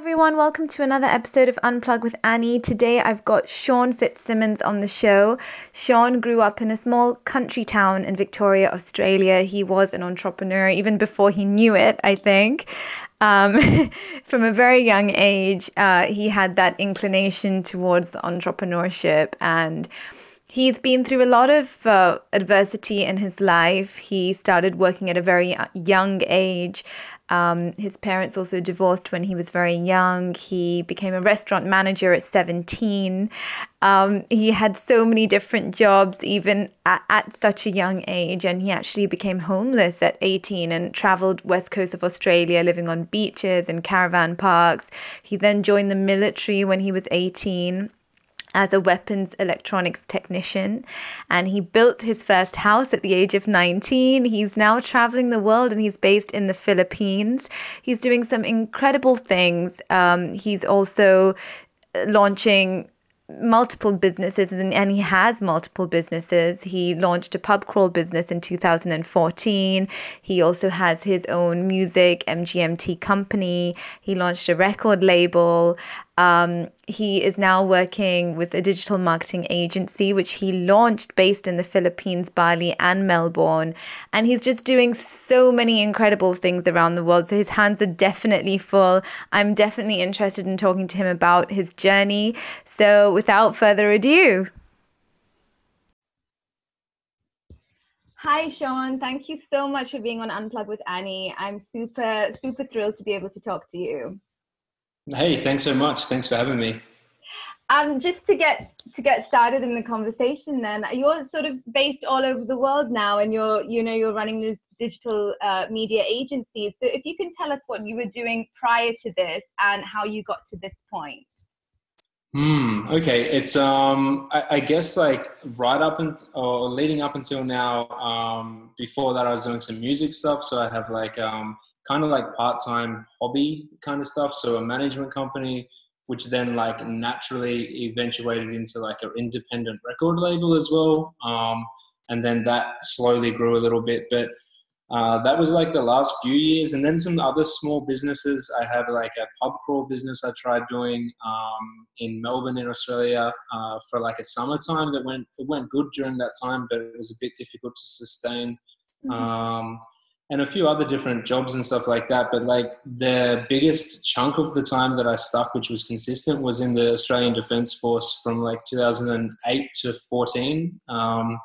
everyone, welcome to another episode of Unplug with Annie. Today I've got Sean Fitzsimmons on the show. Sean grew up in a small country town in Victoria, Australia. He was an entrepreneur even before he knew it, I think. Um, from a very young age, uh, he had that inclination towards entrepreneurship and he's been through a lot of uh, adversity in his life. He started working at a very young age um, his parents also divorced when he was very young. He became a restaurant manager at 17. Um, he had so many different jobs, even at, at, such a young age. And he actually became homeless at 18 and traveled west coast of Australia, living on beaches and caravan parks. He then joined the military when he was 18 as a weapons electronics technician. And he built his first house at the age of 19 he's now traveling the world and he's based in the philippines. He's doing some incredible things. Um, he's also launching multiple businesses and, he has multiple businesses. He launched a pub crawl business in 2014. He also has his own music MGMT company. He launched a record label. Um, he is now working with a digital marketing agency, which he launched based in the Philippines, Bali, and Melbourne. And he's just doing so many incredible things around the world. So his hands are definitely full. I'm definitely interested in talking to him about his journey. So without further ado, Hi, Sean. Thank you so much for being on Unplug with Annie. I'm super, super thrilled to be able to talk to you. Hey, thanks so much. Thanks for having me. Um, just to get to get started in the conversation, then you're sort of based all over the world now, and you're you know you're running this digital uh, media agencies. So if you can tell us what you were doing prior to this and how you got to this point. Hmm. Okay. It's um. I, I guess like right up and or leading up until now. Um. Before that, I was doing some music stuff. So I have like um kind of like part-time hobby kind of stuff. So a management company, which then like naturally eventuated into like an independent record label as well. Um, and then that slowly grew a little bit, but uh, that was like the last few years. And then some other small businesses. I had like a pub crawl business I tried doing um, in Melbourne in Australia uh, for like a summertime that went, it went good during that time, but it was a bit difficult to sustain. Mm-hmm. Um, and a few other different jobs and stuff like that. But like the biggest chunk of the time that I stuck, which was consistent, was in the Australian Defence Force from like 2008 to 14 um,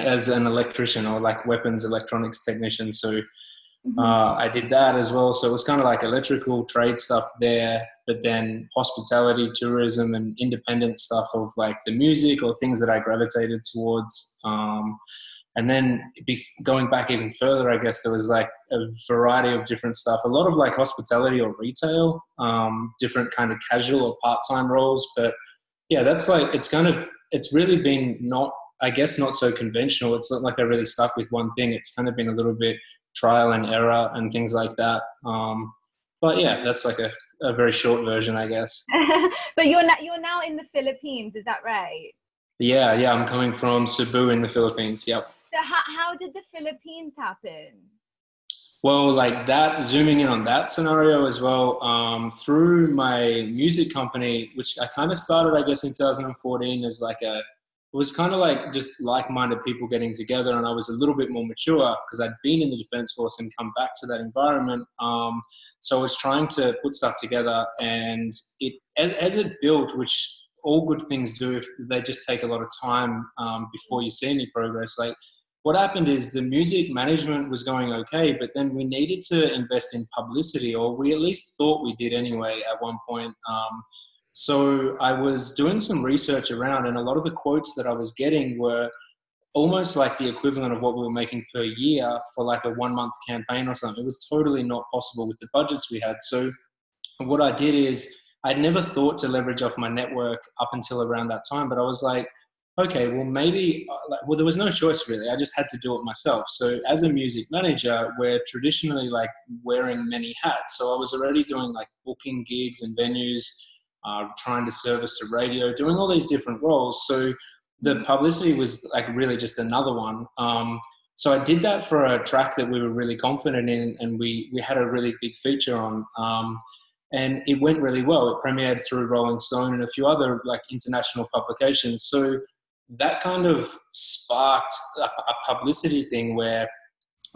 as an electrician or like weapons electronics technician. So mm-hmm. uh, I did that as well. So it was kind of like electrical trade stuff there, but then hospitality, tourism, and independent stuff of like the music or things that I gravitated towards. Um, and then going back even further i guess there was like a variety of different stuff a lot of like hospitality or retail um, different kind of casual or part-time roles but yeah that's like it's kind of it's really been not i guess not so conventional. It's not like i really stuck with one thing. It's kind of been a little bit trial and error and things like that. Um, but yeah that's like a, a very short version i guess. But you're not you're now in the philippines is that right? Yeah yeah i'm coming from cebu in the philippines yep. So how, how did the Philippines happen? Well, like that, zooming in on that scenario as well, um, through my music company, which I kind of started, I guess, in 2014 as like a, it was kind of like just like-minded people getting together, and I was a little bit more mature because I'd been in the defense force and come back to that environment. Um, so I was trying to put stuff together, and it as, as it built, which all good things do, if they just take a lot of time um, before you see any progress. Like what happened is the music management was going okay, but then we needed to invest in publicity, or we at least thought we did anyway at one point. Um, so I was doing some research around, and a lot of the quotes that I was getting were almost like the equivalent of what we were making per year for like a one month campaign or something. It was totally not possible with the budgets we had. So what I did is I'd never thought to leverage off my network up until around that time, but I was like, okay, well, maybe, uh, well, there was no choice really. I just had to do it myself. So, as a music manager, we're traditionally like wearing many hats. So, I was already doing like booking gigs and venues, uh, trying to service to radio, doing all these different roles. So, the publicity was like really just another one. Um, so I did that for a track that we were really confident in, and we we had a really big feature on. Um, and it went really well. It premiered through Rolling Stone and a few other like international publications. So that kind of sparked a, a publicity thing where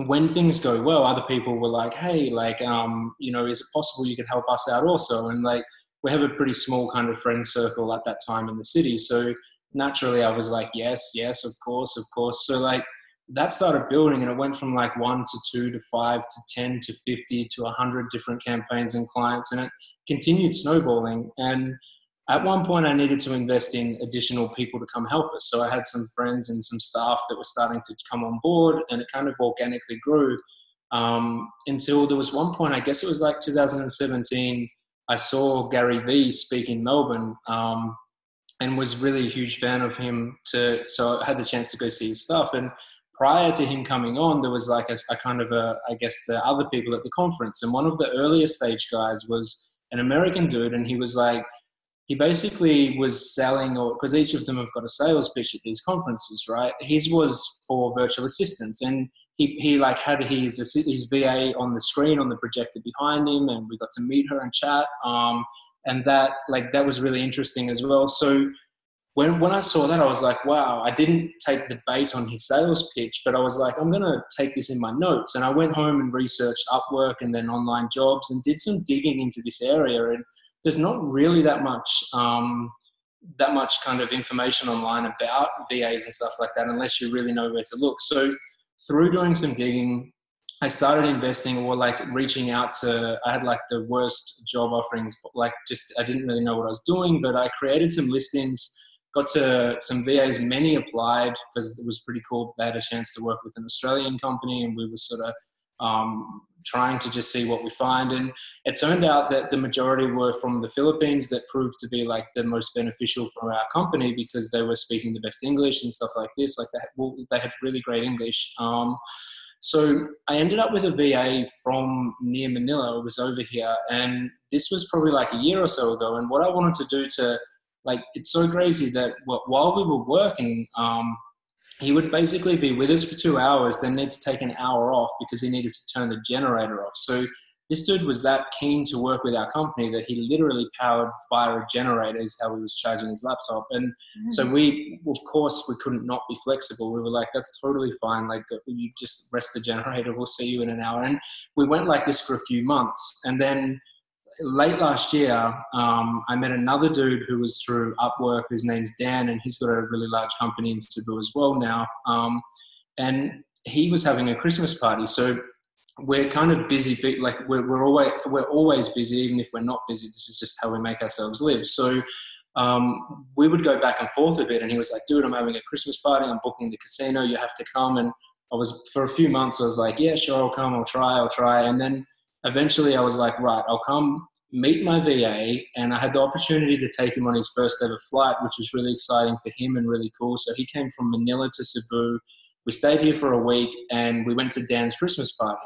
when things go well, other people were like, "Hey, like, um, you know, is it possible you could help us out also?" And like, we have a pretty small kind of friend circle at that time in the city, so naturally, I was like, "Yes, yes, of course, of course." So like, that started building, and it went from like one to two to five to ten to fifty to a hundred different campaigns and clients, and it continued snowballing. And at one point I needed to invest in additional people to come help us. So I had some friends and some staff that were starting to come on board, and it kind of organically grew um, until there was one point, I guess it was like 2017, I saw Gary Vee speak in Melbourne um, and was really a huge fan of him. To So I had the chance to go see his stuff. And prior to him coming on, there was like a, a kind of a, I guess, the other people at the conference. And one of the earlier stage guys was an American dude, and he was like, he basically was selling or because each of them have got a sales pitch at these conferences right his was for virtual assistants and he, he like had his his va on the screen on the projector behind him and we got to meet her and chat um, and that like that was really interesting as well so when, when I saw that, I was like, wow, I didn't take the bait on his sales pitch, but I was like, I'm to take this in my notes. And I went home and researched Upwork and then online jobs and did some digging into this area. And there's not really that much um, that much kind of information online about VAs and stuff like that unless you really know where to look. So through doing some digging, I started investing or like reaching out to I had like the worst job offerings like just I didn't really know what I was doing but I created some listings got to some VAs many applied because it was pretty cool. They had a chance to work with an Australian company and we were sort of um, trying to just see what we find. And it turned out that the majority were from the Philippines that proved to be like the most beneficial for our company because they were speaking the best English and stuff like this. Like they had, well, they had really great English. Um, so I ended up with a VA from near Manila. It was over here. And this was probably like a year or so ago. And what I wanted to do to, like, it's so crazy that while we were working, um, he would basically be with us for two hours, then need to take an hour off because he needed to turn the generator off. So this dude was that keen to work with our company that he literally powered via a generator is how he was charging his laptop. And mm-hmm. so we, of course, we couldn't not be flexible. We were like, that's totally fine. Like you just rest the generator. We'll see you in an hour. And we went like this for a few months. And then late last year, um, I met another dude who was through Upwork, whose name's Dan, and he's got a really large company in Cebu as well now. Um, and he was having a Christmas party, so we're kind of busy. Like we're, we're always we're always busy, even if we're not busy. This is just how we make ourselves live. So. Um, we would go back and forth a bit, and he was like, "Dude, I'm having a Christmas party. I'm booking the casino. You have to come." And I was for a few months. I was like, "Yeah, sure, I'll come. I'll try. I'll try." And then eventually I was like, right, I'll come meet my VA. And I had the opportunity to take him on his first ever flight, which was really exciting for him and really cool. So he came from Manila to Cebu. We stayed here for a week and we went to Dan's Christmas party.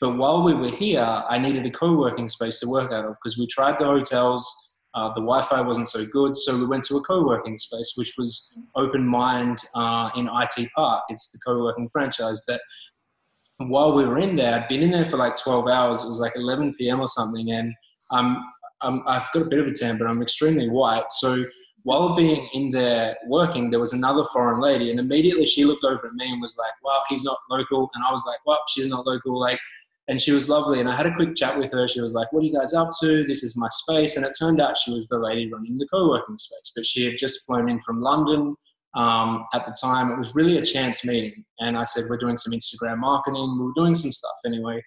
But while we were here, I needed a co working space to work out of because we tried the hotels. Uh, the Wi-Fi wasn't so good, so we went to a co-working space, which was Open Mind uh, in IT Park. It's the co-working franchise that while we were in there, I'd been in there for like 12 hours. It was like 11 p.m. or something, and um, um, I've got a bit of a tan, but I'm extremely white. So while being in there working, there was another foreign lady, and immediately she looked over at me and was like, "Well, he's not local," and I was like, "Well, she's not local." Like, and she was lovely, and I had a quick chat with her. She was like, "What are you guys up to? This is my space," and it turned out she was the lady running the co-working space, but she had just flown in from London um, at the time. It was really a chance meeting. And I said, We're doing some Instagram marketing. We were doing some stuff anyway.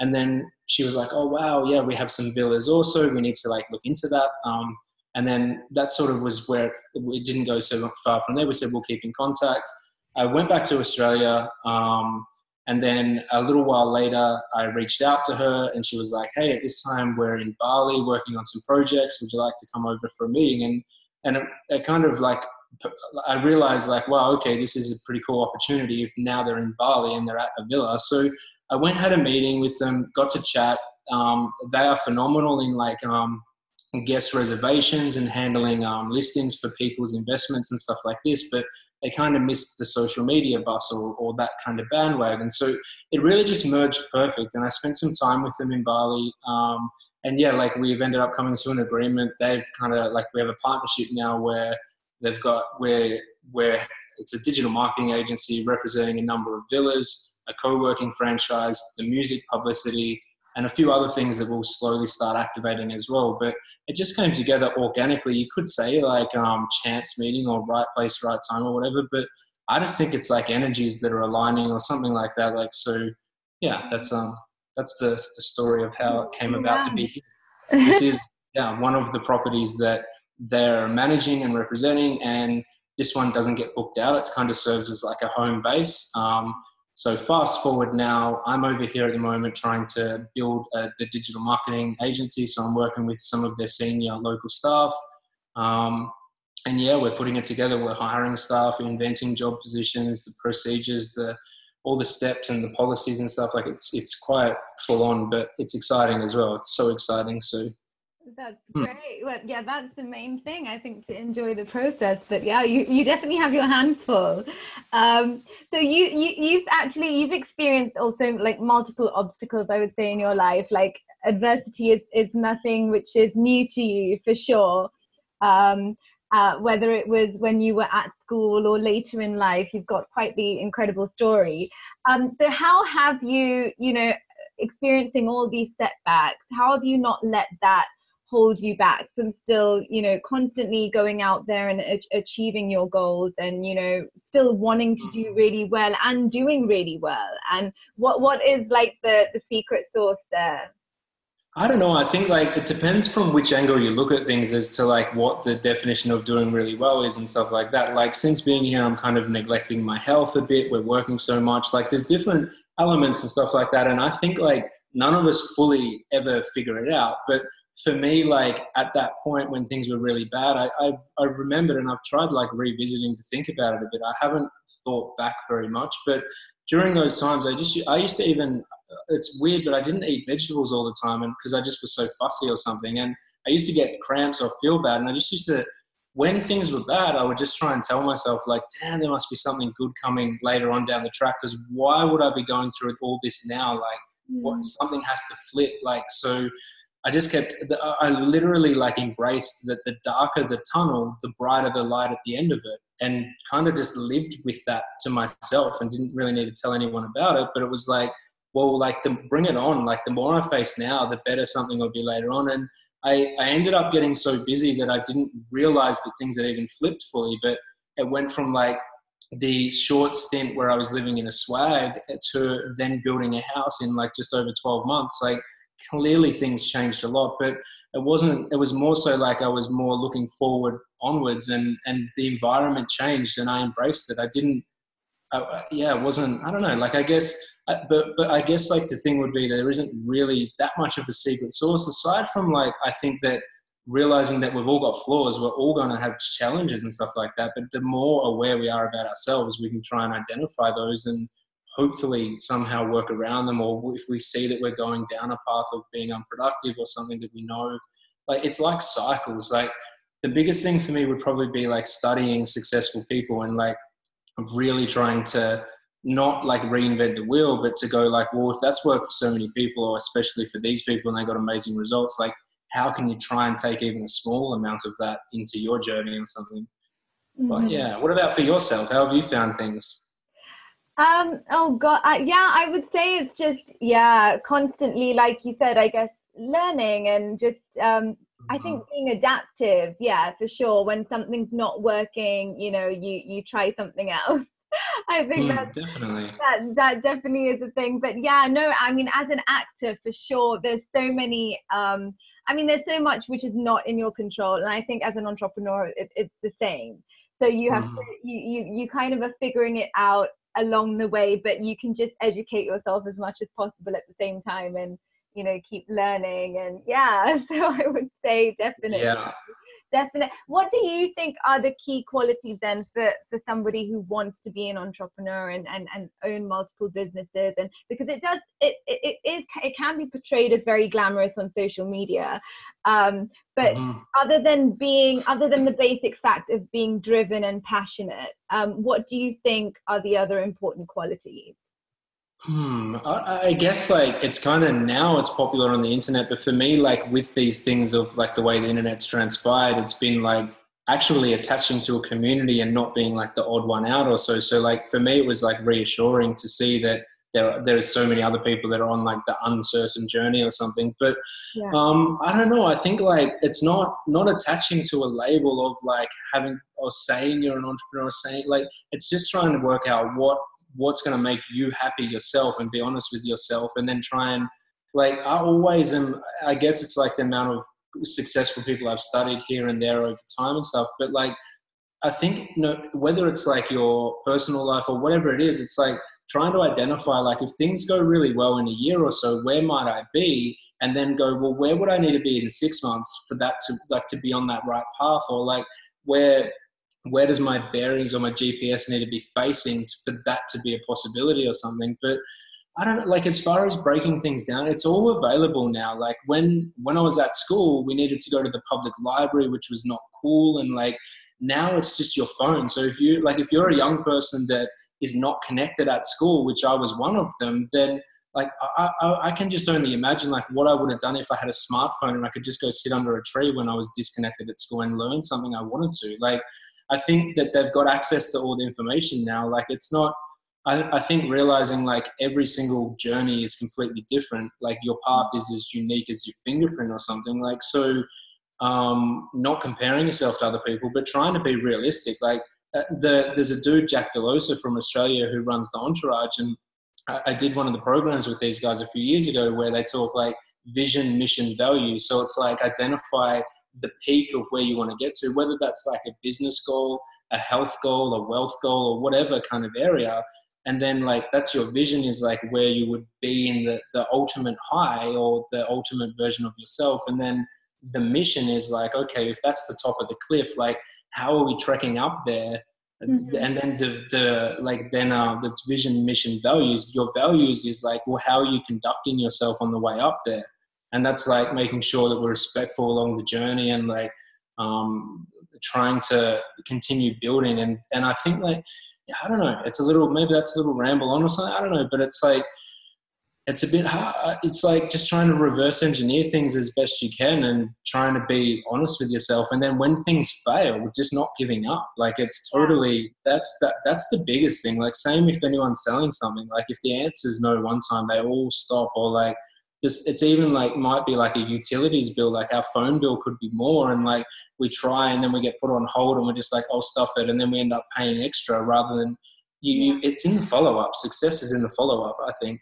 And then she was like, Oh, wow, yeah, we have some villas also. We need to like look into that. Um, and then that sort of was where it didn't go so far from there. We said, We'll keep in contact. I went back to Australia. Um, and then a little while later, I reached out to her and she was like, Hey, at this time we're in Bali working on some projects. Would you like to come over for a meeting? And and it, it kind of like I realized like, wow, okay, this is a pretty cool opportunity if now they're in Bali and they're at a villa. So I went, had a meeting with them, got to chat. Um, they are phenomenal in like um, guest reservations and handling um, listings for people's investments and stuff like this. But they kind of missed the social media bus or, or that kind of bandwagon. So it really just merged perfect. And I spent some time with them in Bali. Um, and yeah, like we've ended up coming to an agreement. They've kind of like we have a partnership now where they've got where where it's a digital marketing agency representing a number of villas, a co-working franchise, the music publicity, and a few other things that we'll slowly start activating as well. But it just came together organically. You could say like um, chance meeting or right place, right time or whatever. But I just think it's like energies that are aligning or something like that. Like so, yeah. That's um that's the the story of how it came about to be here. This is yeah one of the properties that they're managing and representing, and this one doesn't get booked out. It kind of serves as like a home base. Um, so fast forward now, I'm over here at the moment trying to build a, the digital marketing agency. So I'm working with some of their senior local staff. Um, and yeah, we're putting it together. We're hiring staff, inventing job positions, the procedures, the all the steps and the policies and stuff. Like it's it's quite full on, but it's exciting as well. It's so exciting. So that's hmm. great. Well, yeah, that's the main thing I think to enjoy the process. But yeah, you, you definitely have your hands full. Um, so you, you you've actually you've experienced also like multiple obstacles. I would say in your life, like adversity is is nothing which is new to you for sure. Um, uh, whether it was when you were at school or later in life, you've got quite the incredible story. Um, so how have you, you know, experiencing all these setbacks? How have you not let that hold you back from still you know constantly going out there and achieving your goals and you know still wanting to do mm-hmm. really well and doing really well and what what is like the the secret sauce there I don't know. I think like it depends from which angle you look at things as to like what the definition of doing really well is and stuff like that. Like since being here, I'm kind of neglecting my health a bit. We're working so much. Like there's different elements and stuff like that. And I think like none of us fully ever figure it out. But for me, like at that point when things were really bad, I, I, I remembered and I've tried like revisiting to think about it a bit. I haven't thought back very much, but during those times, I just I used to even it's weird, but I didn't eat vegetables all the time, and because I just was so fussy or something, and I used to get cramps or feel bad, and I just used to when things were bad, I would just try and tell myself like, damn, there must be something good coming later on down the track, because why would I be going through all this now? Like, what mm. something has to flip, like so I just kept, I literally like embraced that the darker the tunnel, the brighter the light at the end of it. And kind of just lived with that to myself and didn't really need to tell anyone about it. But it was like, well, like to bring it on, like the more I face now, the better something will be later on. And I, I ended up getting so busy that I didn't realize that things had even flipped fully. But it went from like the short stint where I was living in a swag to then building a house in like just over 12 months. Like, clearly things changed a lot, but it wasn't. It was more so like I was more looking forward onwards, and and the environment changed, and I embraced it. I didn't. Uh, yeah, it wasn't. I don't know. Like I guess, but but I guess like the thing would be there isn't really that much of a secret sauce aside from like I think that realizing that we've all got flaws, we're all going to have challenges and stuff like that. But the more aware we are about ourselves, we can try and identify those and hopefully somehow work around them or if we see that we're going down a path of being unproductive or something that we know like it's like cycles like the biggest thing for me would probably be like studying successful people and like really trying to not like reinvent the wheel but to go like well if that's worked for so many people or especially for these people and they got amazing results like how can you try and take even a small amount of that into your journey or something? Mm-hmm. but yeah what about for yourself? How have you found things um, oh God, I, yeah, I would say it's just, yeah, constantly, like you said, I guess, learning and just, um, I think mm-hmm. being adaptive, yeah, for sure. When something's not working, you know, you, you try something else. I think mm, that definitely that that definitely is a thing. But yeah, no, I mean, as an actor, for sure, there's so many. Um, I mean, there's so much which is not in your control, and I think as an entrepreneur, it, it's the same. So you have mm. to, you, you you kind of are figuring it out along the way but you can just educate yourself as much as possible at the same time and you know keep learning and yeah so i would say definitely yeah. Definitely what do you think are the key qualities then for for somebody who wants to be an entrepreneur and and, and own multiple businesses? And because it does it, it it is it can be portrayed as very glamorous on social media. Um but mm-hmm. other than being other than the basic fact of being driven and passionate um what do you think are the other important qualities Hmm. I, I guess like it's kind of now it's popular on the internet, but for me, like with these things of like the way the internet's transpired, it's been like actually attaching to a community and not being like the odd one out or so. So like for me, it was like reassuring to see that there are there's so many other people that are on like the uncertain journey or something. But yeah. um, I don't know. I think like it's not not attaching to a label of like having or saying you're an entrepreneur, saying like it's just trying to work out what what's going to make you happy yourself and be honest with yourself and then try and like i always am i guess it's like the amount of successful people i've studied here and there over time and stuff but like i think you know, whether it's like your personal life or whatever it is it's like trying to identify like if things go really well in a year or so where might i be? And then go well where would i need to be in six months for that to like to be on that right path? Or like where where does my bearings or my GPS need to be facing for that to be a possibility or something? But I don't know, like as far as breaking things down, it's all available now. Like when when I was at school, we needed to go to the public library, which was not cool, and like now it's just your phone. So if you like if you're a young person that is not connected at school, which I was one of them, then like I, I, I, can just only imagine like what I would have done if I had a smartphone and I could just go sit under a tree when I was disconnected at school and learn something I wanted to. Like I think that they've got access to all the information now. Like it's not. I, I think realizing like every single journey is completely different. Like your path is as unique as your fingerprint or something. Like so, um, not comparing yourself to other people, but trying to be realistic. Like uh, the, there's a dude Jack Delosa from Australia who runs the Entourage, and I, I did one of the programs with these guys a few years ago where they talk like vision, mission, value. So it's like identify the peak of where you want to get to, whether that's like a business goal, a health goal, a wealth goal, or whatever kind of area. And then like that's your vision is like where you would be in the, the ultimate high or the ultimate version of yourself. And then the mission is like, okay, if that's the top of the cliff, like how are we trekking up there? Mm-hmm. And then the, the like then uh, the vision, mission, values. Your values is like, well, how are you conducting yourself on the way up there? And that's like making sure that we're respectful along the journey and like um, trying to continue building. And and I think like I don't know. It's a little maybe that's a little ramble on or something. I don't know. But it's like it's a bit hard. It's like just trying to reverse engineer things as best you can and trying to be honest with yourself. And then when things fail just not giving up. Like it's totally that's that that's the biggest thing. Like same if anyone's selling something. Like if the answer is no one time they all stop or like just it's even like might be like a utilities bill like our phone bill could be more and like we try and then we get put on hold and we're just like i'll stuff it and then we end up paying extra rather than you, you it's in the follow-up. Success is in the follow-up i think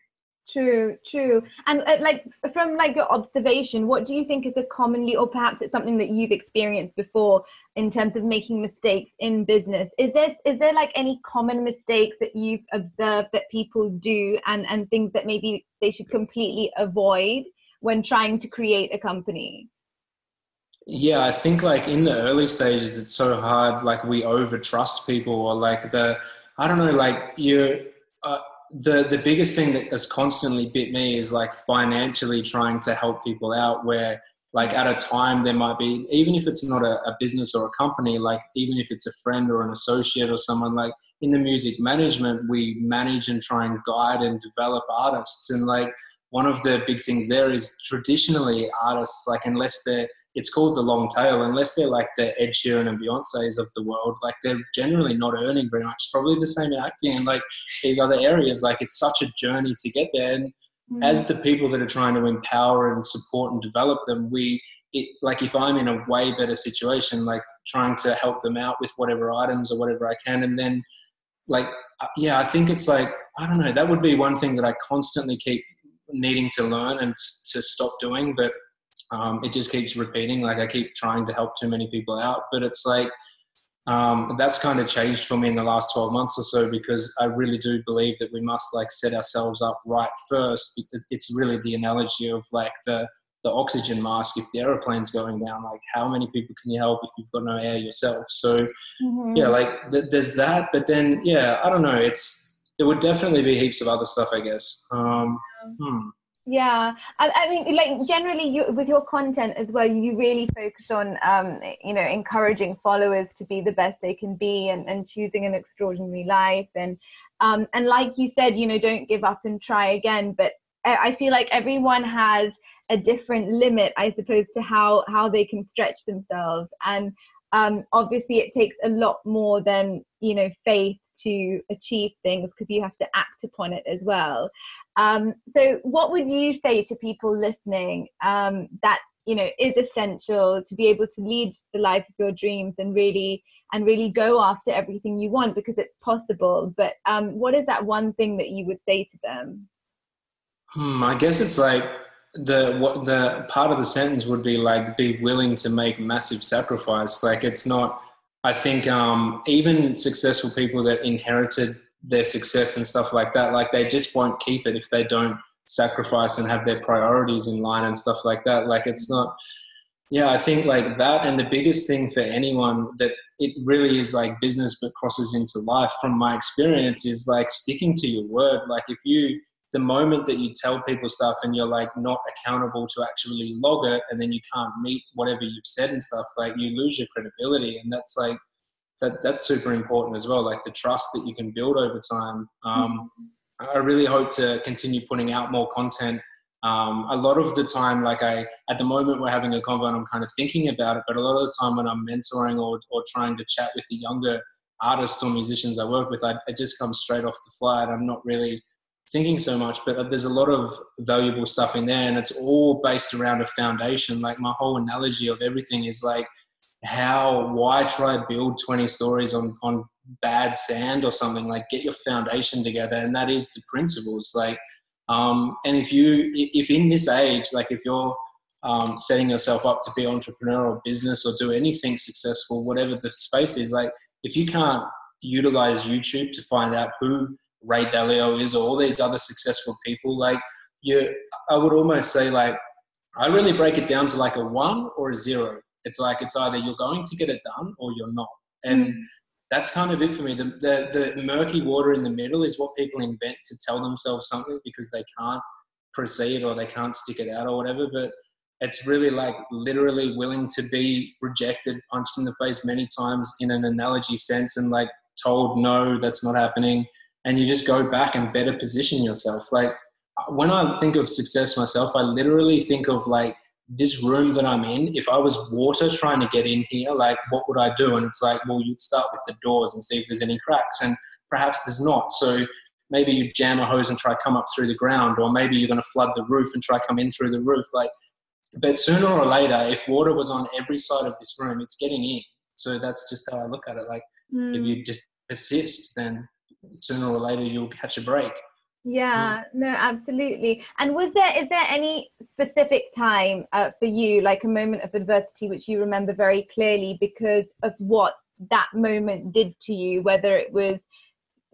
True, true. And uh, like from like your observation, what do you think is a commonly, or perhaps it's something that you've experienced before in terms of making mistakes in business? Is there is there like any common mistakes that you've observed that people do, and and things that maybe they should completely avoid when trying to create a company? Yeah, I think like in the early stages, it's so hard. Like we over trust people, or like the I don't know, like you. Uh, the the biggest thing that has constantly bit me is like financially trying to help people out where like at a time there might be even if it's not a, a, business or a company like even if it's a friend or an associate or someone like in the music management we manage and try and guide and develop artists. And like one of the big things there is traditionally artists like unless they're it's called the long tail. Unless they're like the Ed Sheeran and Beyonces of the world, like they're generally not earning very much. Probably the same in acting and like these other areas. Like it's such a journey to get there. And mm. as the people that are trying to empower and support and develop them, we it, like if I'm in a way better situation, like trying to help them out with whatever items or whatever I can, and then like uh, yeah, I think it's like I don't know. That would be one thing that I constantly keep needing to learn and to stop doing, but um, it just keeps repeating. Like I keep trying to help too many people out, but it's like um, that's kind of changed for me in the last 12 months or so because I really do believe that we must like set ourselves up right first. It's really the analogy of like the the oxygen mask if the aeroplane's going down like how many people can you help if you've got no air yourself so mm-hmm. yeah like th- there's that but then yeah i don't know it's there would definitely be heaps of other stuff i guess um, hmm yeah I, I, mean like generally you with your content as well you really focus on um you know encouraging followers to be the best they can be and, and choosing an extraordinary life and Um, and like you said, you know, don't give up and try again. But I feel like everyone has a different limit, I suppose, to how how they can stretch themselves. And um, obviously, it takes a lot more than you know faith to achieve things because you have to act upon it as well. Um, so, what would you say to people listening um, that you know is essential to be able to lead the life of your dreams and really and really go after everything you want because it's possible? But um, what is that one thing that you would say to them? Hmm, i guess it's like the what the part of the sentence would be like be willing to make massive sacrifice. Like it's not i think um, even successful people that inherited their success and stuff like that like they just won't keep it if they don't sacrifice and have their priorities in line and stuff like that. Like it's not, yeah, I think like that. And the biggest thing for anyone that it really is like business but crosses into life from my experience is like sticking to your word. Like if you, the moment that you tell people stuff and you're like not accountable to actually log it and then you can't meet whatever you've said and stuff, like you lose your credibility. And that's like, that, that's super important as well. Like the trust that you can build over time. Um, mm-hmm I really hope to continue putting out more content. Um, a lot of the time, like I, at the moment we're having a convo and I'm kind of thinking about it, but a lot of the time when I'm mentoring or, or trying to chat with the younger artists or musicians I work with, I, it just comes straight off the fly and I'm not really thinking so much, but there's a lot of valuable stuff in there and it's all based around a foundation. Like my whole analogy of everything is like how, why try build 20 stories on, on bad sand or something? Like get your foundation together. And that is the principles. Like um, and if you if in this age like if you're um, setting yourself up to be entrepreneurial business or do anything successful whatever the space is like if you can't utilize youtube to find out who ray dalio is or all these other successful people like you i would almost say like i really break it down to like a one or a zero it's like it's either you're going to get it done or you're not and mm that's kind of it for me. The, the, the murky water in the middle is what people invent to tell themselves something because they can't proceed or they can't stick it out or whatever. But it's really like literally willing to be rejected, punched in the face many times in an analogy sense, and like told no, that's not happening. And you just go back and better position yourself. Like when I think of success myself, I literally think of like this room that I'm in, if I was water trying to get in here, like what would I do? And it's like, well, you'd start with the doors and see if there's any cracks, and perhaps there's not. So maybe you jam a hose and try to come up through the ground, or maybe you're going to flood the roof and try to come in through the roof. Like, but sooner or later, if water was on every side of this room, it's getting in. So that's just how I look at it. Like, mm. if you just persist, then sooner or later you'll catch a break. Yeah, no, absolutely. And was there is there any specific time uh, for you, like a moment of adversity, which you remember very clearly because of what that moment did to you? Whether it was,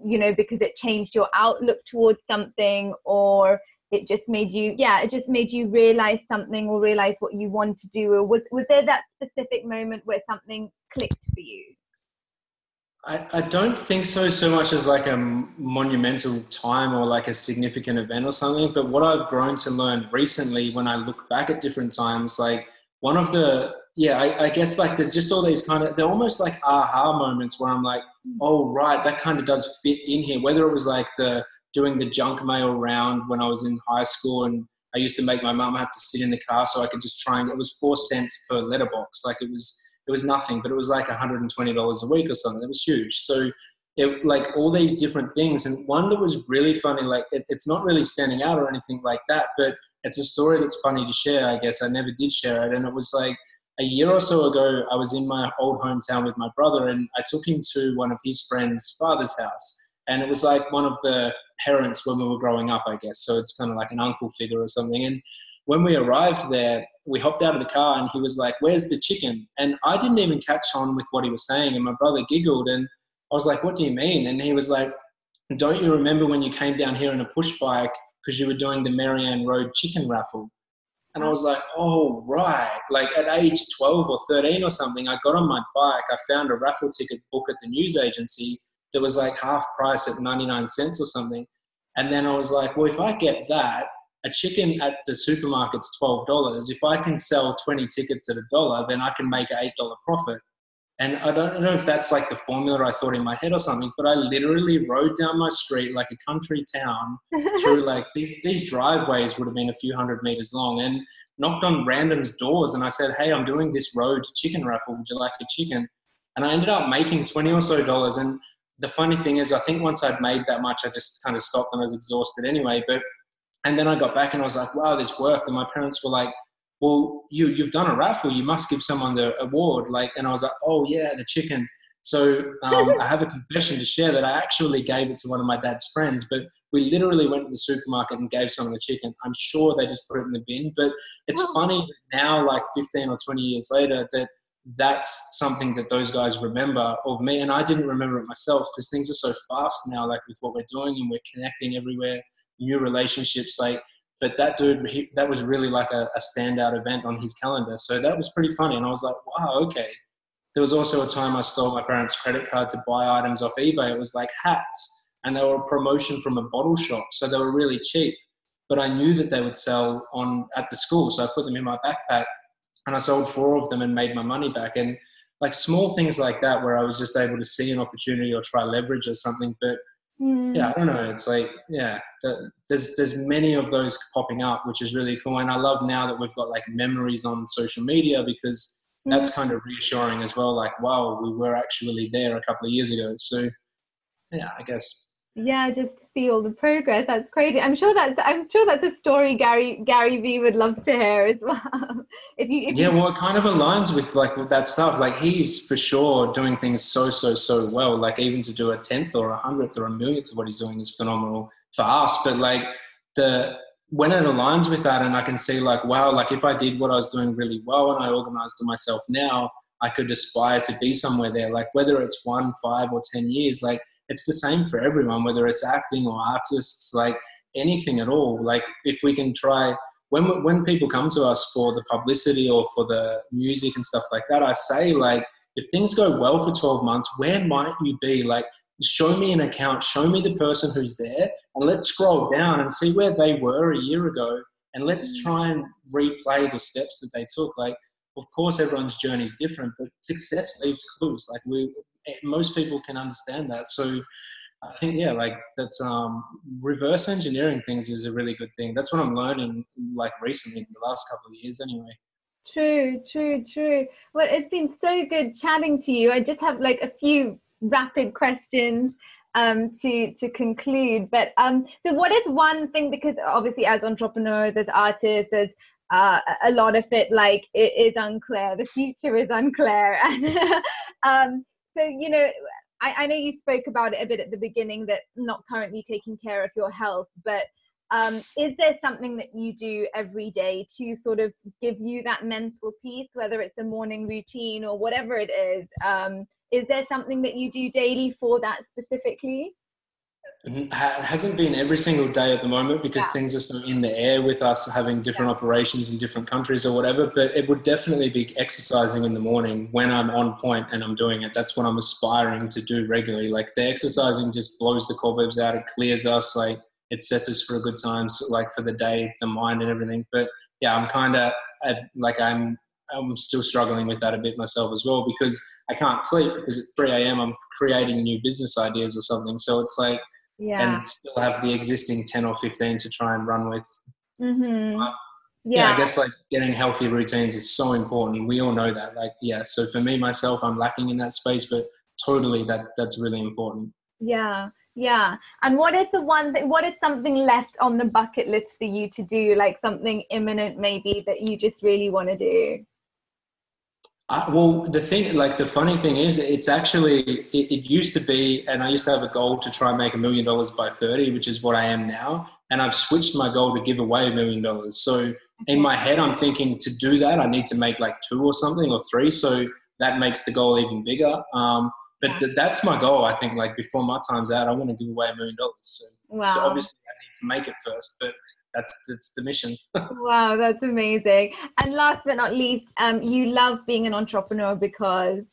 you know, because it changed your outlook towards something, or it just made you, yeah, it just made you realize something or realize what you want to do. Or was was there that specific moment where something clicked for you? I, I don't think so so much as like a monumental time or like a significant event or something but what i've grown to learn recently when i look back at different times like one of the yeah I, I guess like there's just all these kind of they're almost like aha moments where i'm like hmm. oh right that kind of does fit in here. Whether it was like the doing the junk mail round when i was in high school and i used to make my mum have to sit in the car so i could just try and it was four cents per letterbox. Like it was it was nothing, but it was like $120 a week or something. It was huge. So it like all these different things. And one that was really funny, like it, it's not really standing out or anything like that, but it's a story that's funny to share. I guess I never did share it. And it was like a year or so ago, I was in my old hometown with my brother and I took him to one of his friends' father's house. And it was like one of the parents when we were growing up, I guess. So it's kind of like an uncle figure or something. And when we arrived there, we hopped out of the car and he was like, Where's the chicken? And I didn't even catch on with what he was saying. And my brother giggled and I was like, What do you mean? And he was like, Don't you remember when you came down here in a push bike because you were doing the Marianne Road chicken raffle? And I was like, Oh, right. Like at age 12 or 13 or something, I got on my bike. I found a raffle ticket book at the news agency that was like half price at 99 cents or something. And then I was like, Well, if I get that, a chicken at the supermarket's twelve dollars. If I can sell twenty tickets at a dollar, then I can make an eight dollar profit. And I don't know if that's like the formula I thought in my head or something, but I literally rode down my street like a country town through like these, these driveways would have been a few hundred meters long and knocked on random's doors. And I said, Hey, I'm doing this road chicken raffle. Would you like a chicken? And I ended up making 20 or so dollars. And the funny thing is, I think once I'd made that much, I just kind of stopped and I was exhausted anyway. But, and then I got back and I was like, wow, this worked. And my parents were like, well, you you've done a raffle, you must give someone the award. Like, and I was like, oh yeah, the chicken. So um, I have a confession to share that I actually gave it to one of my dad's friends, but we literally went to the supermarket and gave someone the chicken. I'm sure they just put it in the bin, but it's oh. funny now, like 15 or 20 years later, that that's something that those guys remember of me. And I didn't remember it myself because things are so fast now, like with what we're doing and we're connecting everywhere, new relationships. Like but that dude he, that was really like a, a, standout event on his calendar. So that was pretty funny. And i was like wow okay. There was also a time i stole my parents credit card to buy items off ebay. It was like hats. And they were a promotion from a bottle shop. So they were really cheap. But i knew that they would sell on at the school. So i put them in my backpack and i sold four of them and made my money back. And like small things like that where i was just able to see an opportunity or try leverage or something. But Mm. Yeah, I don't know. It's like yeah, there's there's many of those popping up, which is really cool. And I love now that we've got like memories on social media because mm. that's kind of reassuring as well. Like wow, we were actually there a couple of years ago. So yeah, I guess yeah just see all the progress. That's crazy. I'm sure that's i'm sure that's a story gary gary vee would love to hear as well. If you if yeah you... well it kind of aligns with like with that stuff. Like he's for sure doing things so so so well. Like even to do a tenth or a hundredth or a millionth of what he's doing is phenomenal for us. But like the when it aligns with that and i can see like wow like if i did what i was doing really well and i organized to myself now i could aspire to be somewhere there. Like whether it's one five or ten years like it's the same for everyone, whether it's acting or artists, like anything at all. Like if we can try, when when people come to us for the publicity or for the music and stuff like that, I say like, if things go well for 12 months, where might you be? Like, show me an account, show me the person who's there, and let's scroll down and see where they were a year ago, and let's mm. try and replay the steps that they took. Like, of course, everyone's journey is different, but success leaves clues. Like we, most people can understand that. So I think yeah, like that's um, reverse engineering things is a really good thing. That's what I'm learning like recently in the last couple of years, anyway. True, true, true. Well, it's been so good chatting to you. I just have like a few rapid questions um, to to conclude. But um, so, what is one thing? Because obviously, as entrepreneurs, as artists, as uh, a lot of it like it is unclear. The future is unclear, and um, so you know I, I, know you spoke about it a bit at the beginning that not currently taking care of your health but um, is there something that you do every day to sort of give you that mental peace whether it's a morning routine or whatever it is? Um, is there something that you do daily for that specifically it hasn't been every single day at the moment because yeah. things are still in the air with us having different yeah. operations in different countries or whatever. But it would definitely be exercising in the morning when I'm on point and I'm doing it. That's what I'm aspiring to do regularly. Like the exercising just blows the cobwebs out, it clears us, like it sets us for a good time, so like for the day, the mind and everything. But yeah, I'm kind of like I'm I'm still struggling with that a bit myself as well because I can't sleep because at 3 a.m. I'm creating new business ideas or something. So it's like yeah. and still have the existing 10 or 15 to try and run with. Mm-hmm. yeah. yeah, I guess like getting healthy routines is so important. We all know that. Like, yeah. So for me, myself, I'm lacking in that space, but totally that that's really important. Yeah. Yeah. And what is the one thing, what is something left on the bucket list for you to do? Like something imminent maybe that you just really want to do? Uh, well, the thing, like the funny thing is, it's actually it, it, used to be, and I used to have a goal to try and make a million dollars by thirty, which is what I am now. And I've switched my goal to give away a million dollars. So in my head, I'm thinking to do that, I need to make like two or something or three. So that makes the goal even bigger. Um, but yeah. th- that's my goal. I think like before my time's out, I want to give away a million dollars. So, wow. so obviously I need to make it first, but that's that's the mission. wow, that's amazing. And last but not least, um, you love being an entrepreneur because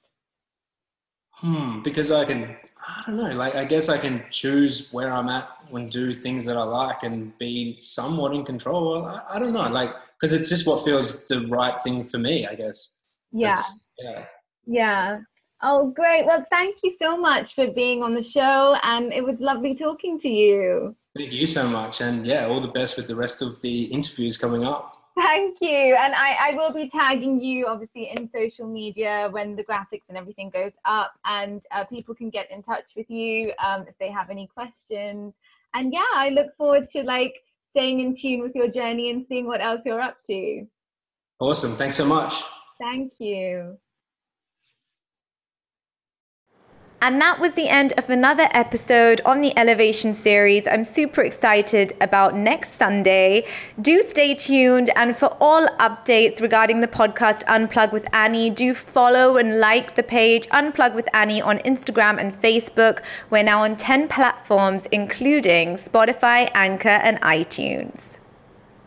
hmm, because I can I don't know, like I guess I can choose where I'm at and do things that I like and be somewhat in control. I, I don't know, like because it's just what feels the right thing for me, I guess. Yeah. yeah. Yeah. Oh, great. Well, thank you so much for being on the show, and it was lovely talking to you. Thank you so much. And yeah, all the best with the rest of the interviews coming up. Thank you. And I, I will be tagging you obviously in social media when the graphics and everything goes up, and uh, people can get in touch with you um, if they have any questions. And yeah, I look forward to like staying in tune with your journey and seeing what else you're up to. Awesome. Thanks so much. Thank you. And that was the end of another episode on the Elevation series. I'm super excited about next Sunday. Do stay tuned. And for all updates regarding the podcast Unplug with Annie, do follow and like the page Unplug with Annie on Instagram and Facebook. We're now on 10 platforms, including Spotify, Anchor, and iTunes.